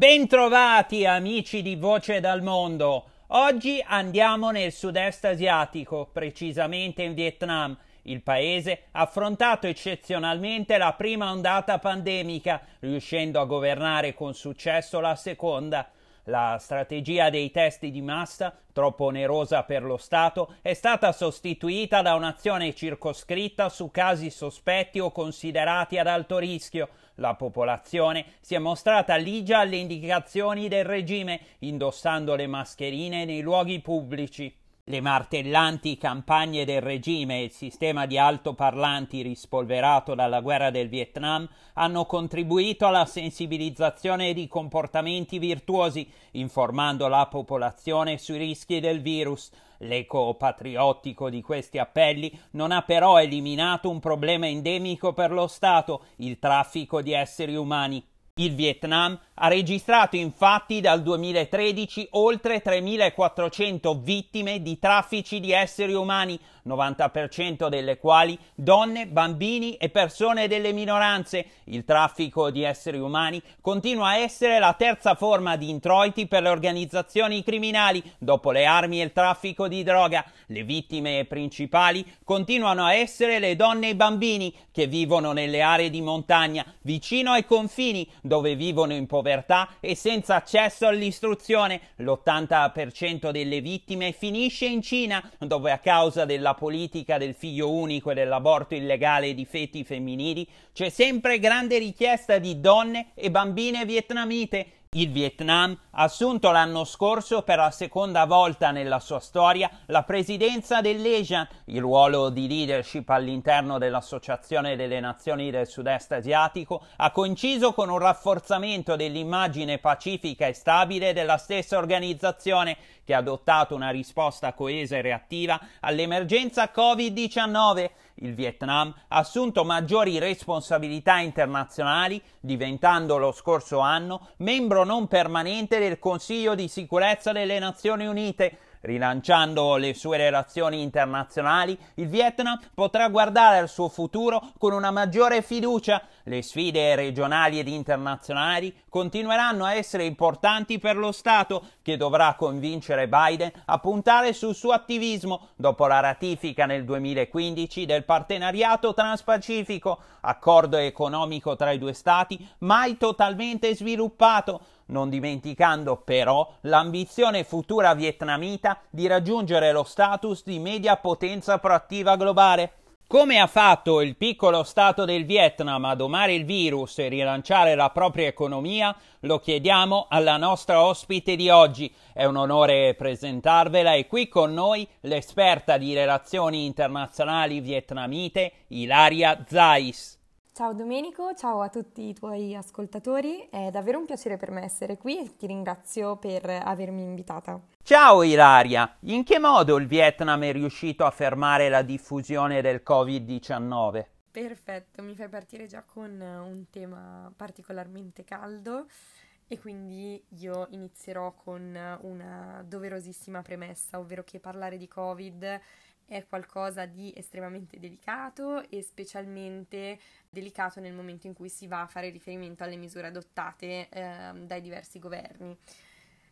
Bentrovati amici di Voce dal Mondo. Oggi andiamo nel sud-est asiatico, precisamente in Vietnam. Il paese ha affrontato eccezionalmente la prima ondata pandemica, riuscendo a governare con successo la seconda. La strategia dei test di massa, troppo onerosa per lo Stato, è stata sostituita da un'azione circoscritta su casi sospetti o considerati ad alto rischio. La popolazione si è mostrata ligia alle indicazioni del regime, indossando le mascherine nei luoghi pubblici. Le martellanti campagne del regime e il sistema di altoparlanti rispolverato dalla guerra del Vietnam hanno contribuito alla sensibilizzazione di comportamenti virtuosi, informando la popolazione sui rischi del virus. L'eco patriottico di questi appelli non ha però eliminato un problema endemico per lo Stato, il traffico di esseri umani. Il Vietnam ha registrato infatti dal 2013 oltre 3.400 vittime di traffici di esseri umani, 90% delle quali donne, bambini e persone delle minoranze. Il traffico di esseri umani continua a essere la terza forma di introiti per le organizzazioni criminali, dopo le armi e il traffico di droga. Le vittime principali continuano a essere le donne e i bambini che vivono nelle aree di montagna, vicino ai confini, dove vivono in povertà e senza accesso all'istruzione. L'80% delle vittime finisce in Cina, dove a causa della politica del figlio unico e dell'aborto illegale di feti femminili c'è sempre grande richiesta di donne e bambine vietnamite il Vietnam ha assunto l'anno scorso per la seconda volta nella sua storia la presidenza dell'ASEAN, il ruolo di leadership all'interno dell'Associazione delle Nazioni del Sud-Est Asiatico ha coinciso con un rafforzamento dell'immagine pacifica e stabile della stessa organizzazione che ha adottato una risposta coesa e reattiva all'emergenza Covid-19. Il Vietnam ha assunto maggiori responsabilità internazionali, diventando lo scorso anno membro non permanente del Consiglio di sicurezza delle Nazioni Unite, Rilanciando le sue relazioni internazionali, il Vietnam potrà guardare al suo futuro con una maggiore fiducia. Le sfide regionali ed internazionali continueranno a essere importanti per lo Stato, che dovrà convincere Biden a puntare sul suo attivismo dopo la ratifica nel 2015 del partenariato transpacifico, accordo economico tra i due Stati mai totalmente sviluppato non dimenticando però l'ambizione futura vietnamita di raggiungere lo status di media potenza proattiva globale. Come ha fatto il piccolo Stato del Vietnam a domare il virus e rilanciare la propria economia, lo chiediamo alla nostra ospite di oggi. È un onore presentarvela e qui con noi l'esperta di relazioni internazionali vietnamite Ilaria Zais. Ciao Domenico, ciao a tutti i tuoi ascoltatori, è davvero un piacere per me essere qui e ti ringrazio per avermi invitata. Ciao Ilaria, in che modo il Vietnam è riuscito a fermare la diffusione del Covid-19? Perfetto, mi fai partire già con un tema particolarmente caldo e quindi io inizierò con una doverosissima premessa, ovvero che parlare di Covid è qualcosa di estremamente delicato e specialmente delicato nel momento in cui si va a fare riferimento alle misure adottate eh, dai diversi governi.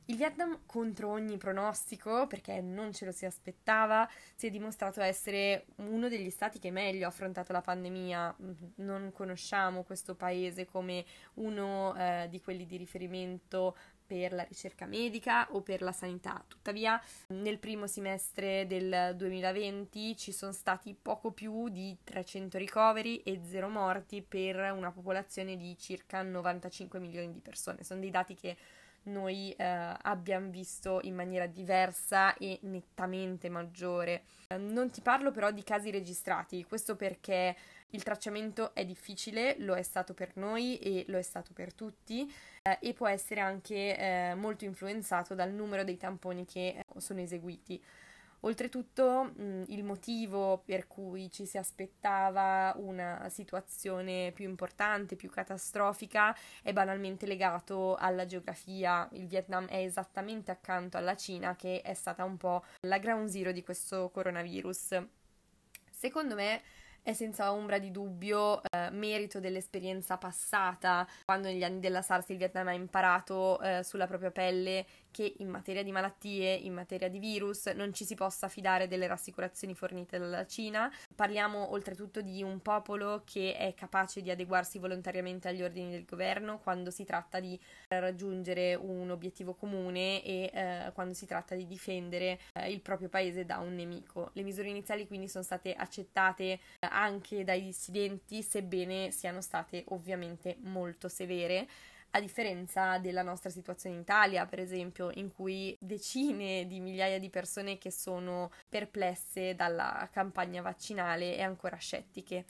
Il Vietnam, contro ogni pronostico, perché non ce lo si aspettava, si è dimostrato essere uno degli stati che meglio ha affrontato la pandemia. Non conosciamo questo paese come uno eh, di quelli di riferimento per la ricerca medica o per la sanità. Tuttavia, nel primo semestre del 2020 ci sono stati poco più di 300 ricoveri e zero morti per una popolazione di circa 95 milioni di persone. Sono dei dati che noi eh, abbiamo visto in maniera diversa e nettamente maggiore. Non ti parlo però di casi registrati, questo perché il tracciamento è difficile, lo è stato per noi e lo è stato per tutti eh, e può essere anche eh, molto influenzato dal numero dei tamponi che eh, sono eseguiti. Oltretutto mh, il motivo per cui ci si aspettava una situazione più importante, più catastrofica, è banalmente legato alla geografia. Il Vietnam è esattamente accanto alla Cina, che è stata un po' la ground zero di questo coronavirus. Secondo me è senza ombra di dubbio eh, merito dell'esperienza passata, quando negli anni della SARS il Vietnam ha imparato eh, sulla propria pelle che in materia di malattie, in materia di virus, non ci si possa fidare delle rassicurazioni fornite dalla Cina. Parliamo oltretutto di un popolo che è capace di adeguarsi volontariamente agli ordini del governo quando si tratta di raggiungere un obiettivo comune e eh, quando si tratta di difendere eh, il proprio paese da un nemico. Le misure iniziali quindi sono state accettate eh, anche dai dissidenti, sebbene siano state ovviamente molto severe a differenza della nostra situazione in Italia, per esempio, in cui decine di migliaia di persone che sono perplesse dalla campagna vaccinale e ancora scettiche.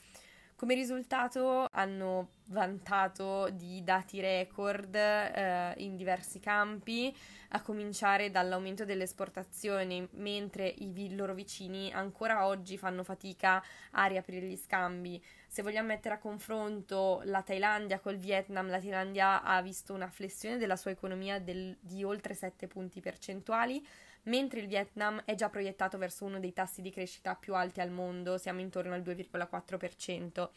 Come risultato hanno vantato di dati record eh, in diversi campi, a cominciare dall'aumento delle esportazioni, mentre i vi- loro vicini ancora oggi fanno fatica a riaprire gli scambi. Se vogliamo mettere a confronto la Thailandia col Vietnam, la Thailandia ha visto una flessione della sua economia del, di oltre 7 punti percentuali, mentre il Vietnam è già proiettato verso uno dei tassi di crescita più alti al mondo, siamo intorno al 2,4%.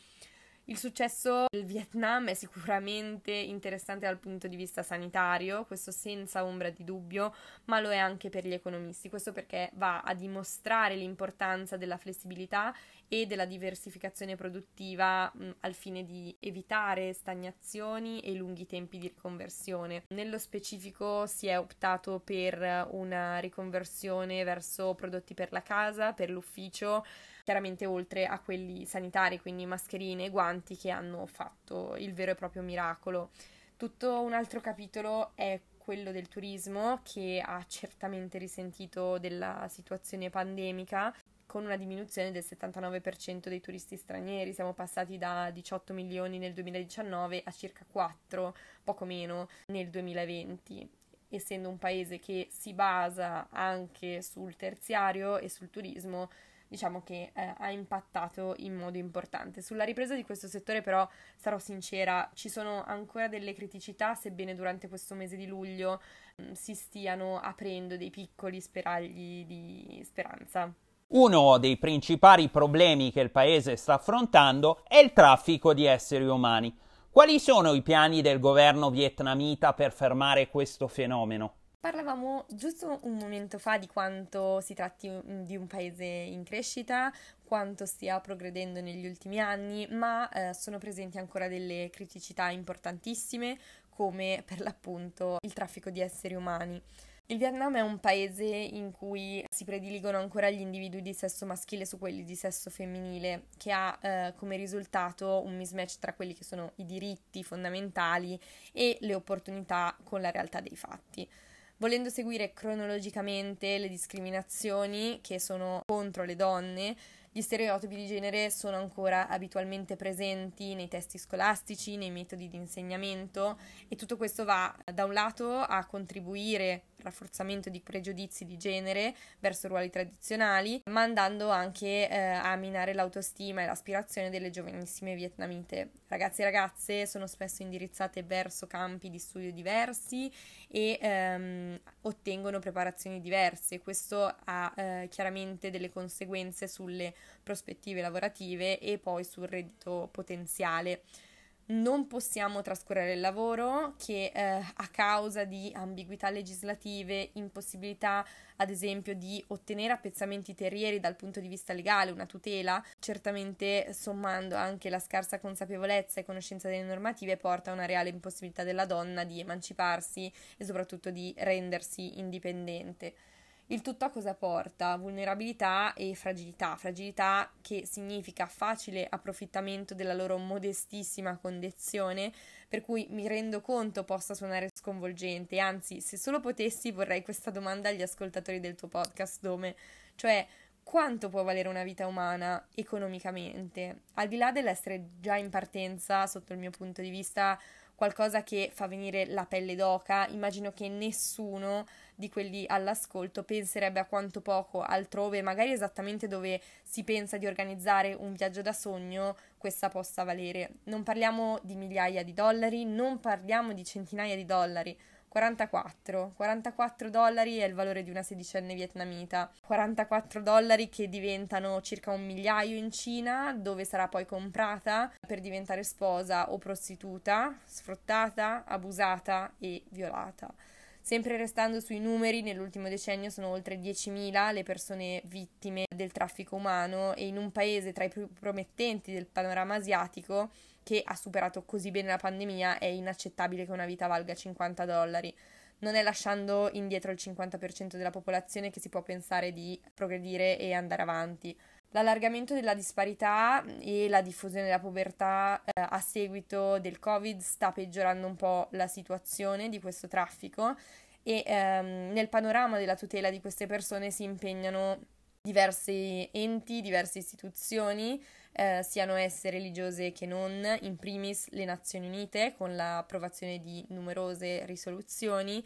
Il successo del Vietnam è sicuramente interessante dal punto di vista sanitario, questo senza ombra di dubbio, ma lo è anche per gli economisti, questo perché va a dimostrare l'importanza della flessibilità e della diversificazione produttiva mh, al fine di evitare stagnazioni e lunghi tempi di riconversione. Nello specifico si è optato per una riconversione verso prodotti per la casa, per l'ufficio, chiaramente oltre a quelli sanitari, quindi mascherine e guanti che hanno fatto il vero e proprio miracolo. Tutto un altro capitolo è quello del turismo che ha certamente risentito della situazione pandemica con una diminuzione del 79% dei turisti stranieri. Siamo passati da 18 milioni nel 2019 a circa 4, poco meno, nel 2020 essendo un paese che si basa anche sul terziario e sul turismo, diciamo che eh, ha impattato in modo importante. Sulla ripresa di questo settore però sarò sincera, ci sono ancora delle criticità, sebbene durante questo mese di luglio mh, mm, si stiano aprendo dei piccoli speragli di speranza. Uno dei principali problemi che il paese sta affrontando è il traffico di esseri umani. Quali sono i piani del governo vietnamita per fermare questo fenomeno? Parlavamo giusto un momento fa di quanto si tratti di un paese in crescita, quanto stia progredendo negli ultimi anni, ma eh, sono presenti ancora delle criticità importantissime come per l'appunto il traffico di esseri umani. Il Vietnam è un paese in cui si prediligono ancora gli individui di sesso maschile su quelli di sesso femminile, che ha eh, come risultato un mismatch tra quelli che sono i diritti fondamentali e le opportunità con la realtà dei fatti volendo seguire cronologicamente le discriminazioni che sono contro le donne, gli stereotipi di genere sono ancora abitualmente presenti nei testi scolastici, nei metodi di insegnamento e tutto questo va da un lato a contribuire rafforzamento di pregiudizi di genere verso ruoli tradizionali, ma andando anche eh, a minare l'autostima e l'aspirazione delle giovanissime vietnamite. Ragazzi e ragazze sono spesso indirizzate verso campi di studio diversi e ehm, ottengono preparazioni diverse. Questo ha eh, chiaramente delle conseguenze sulle prospettive lavorative e poi sul reddito potenziale non possiamo trascurare il lavoro che eh, a causa di ambiguità legislative, impossibilità ad esempio di ottenere appezzamenti terrieri dal punto di vista legale, una tutela, certamente sommando anche la scarsa consapevolezza e conoscenza delle normative porta a una reale impossibilità della donna di emanciparsi e soprattutto di rendersi indipendente. Il tutto a cosa porta? Vulnerabilità e fragilità. Fragilità che significa facile approfittamento della loro modestissima condizione, per cui mi rendo conto possa suonare sconvolgente, anzi, se solo potessi vorrei questa domanda agli ascoltatori del tuo podcast, Dome, cioè quanto può valere una vita umana economicamente? Al di là dell'essere già in partenza, sotto il mio punto di vista, qualcosa che fa venire la pelle d'oca, immagino che nessuno di quelli all'ascolto penserebbe a quanto poco altrove, magari esattamente dove si pensa di organizzare un viaggio da sogno, questa possa valere. Non parliamo di migliaia di dollari, non parliamo di centinaia di dollari, 44. 44 dollari è il valore di una sedicenne vietnamita. 44 dollari che diventano circa un migliaio in Cina, dove sarà poi comprata per diventare sposa o prostituta, sfruttata, abusata e violata. Sempre restando sui numeri, nell'ultimo decennio sono oltre 10.000 le persone vittime del traffico umano e in un paese tra i più promettenti del panorama asiatico che ha superato così bene la pandemia, è inaccettabile che una vita valga 50 dollari. Non è lasciando indietro il 50% della popolazione che si può pensare di progredire e andare avanti. L'allargamento della disparità e la diffusione della povertà eh, a seguito del Covid sta peggiorando un po' la situazione di questo traffico e ehm, nel panorama della tutela di queste persone si impegnano diversi enti, diverse istituzioni, eh, siano esse religiose che non, in primis le Nazioni Unite con l'approvazione di numerose risoluzioni,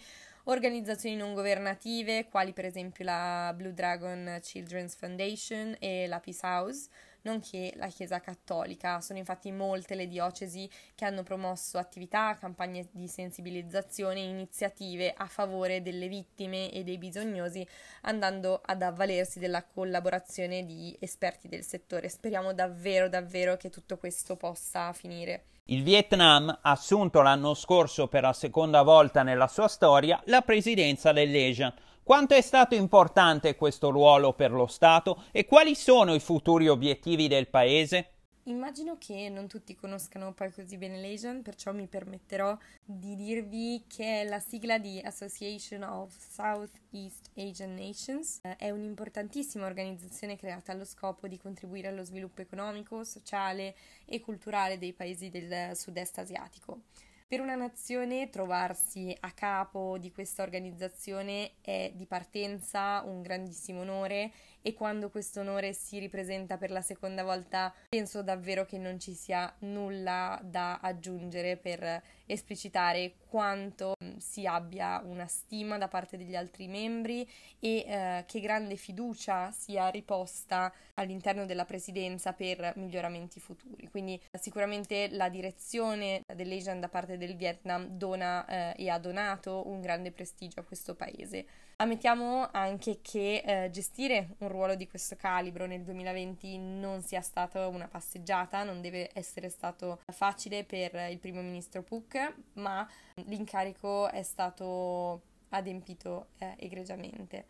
organizzazioni non governative quali per esempio la Blue Dragon Children's Foundation e la Peace House, nonché la Chiesa Cattolica. Sono infatti molte le diocesi che hanno promosso attività, campagne di sensibilizzazione e iniziative a favore delle vittime e dei bisognosi, andando ad avvalersi della collaborazione di esperti del settore. Speriamo davvero, davvero che tutto questo possa finire. Il Vietnam ha assunto l'anno scorso per la seconda volta nella sua storia la presidenza dell'Asian quanto è stato importante questo ruolo per lo Stato e quali sono i futuri obiettivi del Paese? Immagino che non tutti conoscano poi così bene l'Asian, perciò mi permetterò di dirvi che la sigla di Association of Southeast Asian Nations. È un'importantissima organizzazione creata allo scopo di contribuire allo sviluppo economico, sociale e culturale dei paesi del sud-est asiatico. Per una nazione trovarsi a capo di questa organizzazione è di partenza un grandissimo onore e quando questo onore si ripresenta per la seconda volta penso davvero che non ci sia nulla da aggiungere per esplicitare quanto mm, si abbia una stima da parte degli altri membri e eh, che grande fiducia sia riposta all'interno della presidenza per miglioramenti futuri. Quindi sicuramente la direzione dell'Asian da parte del Vietnam dona eh, e ha donato un grande prestigio a questo paese. Ammettiamo anche che eh, gestire un ruolo di questo calibro nel 2020 non sia stata una passeggiata, non deve essere stato facile per il primo ministro Puk, ma l'incarico è stato adempito eh, egregiamente.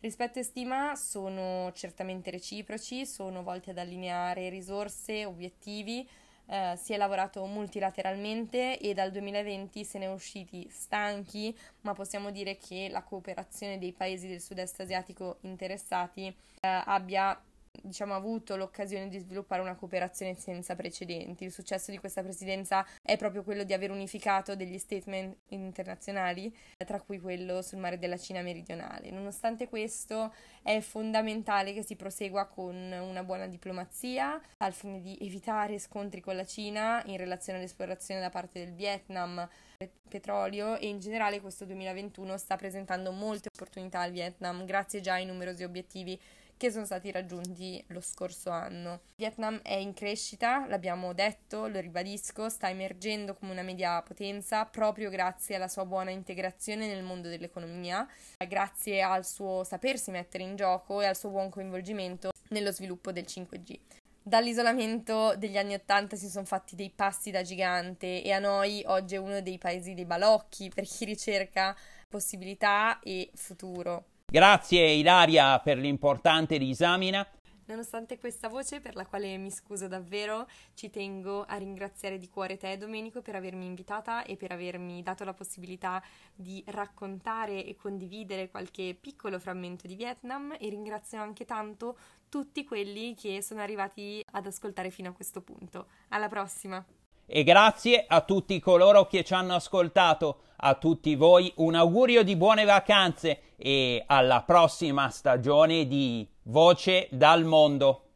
Rispetto e stima sono certamente reciproci, sono volti ad allineare risorse, obiettivi, eh, si è lavorato multilateralmente e dal 2020 se ne è usciti stanchi, ma possiamo dire che la cooperazione dei paesi del sud-est asiatico interessati eh, abbia diciamo, avuto l'occasione di sviluppare una cooperazione senza precedenti. Il successo di questa presidenza è proprio quello di aver unificato degli statement internazionali, tra cui quello sul mare della Cina meridionale. Nonostante questo, è fondamentale che si prosegua con una buona diplomazia al fine di evitare scontri con la Cina in relazione all'esplorazione da parte del Vietnam petrolio e in generale questo 2021 sta presentando molte opportunità al Vietnam grazie già ai numerosi obiettivi che sono stati raggiunti lo scorso anno. Il Vietnam è in crescita, l'abbiamo detto, lo ribadisco, sta emergendo come una media potenza proprio grazie alla sua buona integrazione nel mondo dell'economia, grazie al suo sapersi mettere in gioco e al suo buon coinvolgimento nello sviluppo del 5G. Dall'isolamento degli anni Ottanta si sono fatti dei passi da gigante e a noi oggi è uno dei paesi dei balocchi per chi ricerca possibilità e futuro. Grazie Ilaria per l'importante disamina. Nonostante questa voce, per la quale mi scuso davvero, ci tengo a ringraziare di cuore te, Domenico, per avermi invitata e per avermi dato la possibilità di raccontare e condividere qualche piccolo frammento di Vietnam e ringrazio anche tanto tutti quelli che sono arrivati ad ascoltare fino a questo punto. Alla prossima! E grazie a tutti coloro che ci hanno ascoltato, a tutti voi un augurio di buone vacanze e alla prossima stagione di Voce dal Mondo.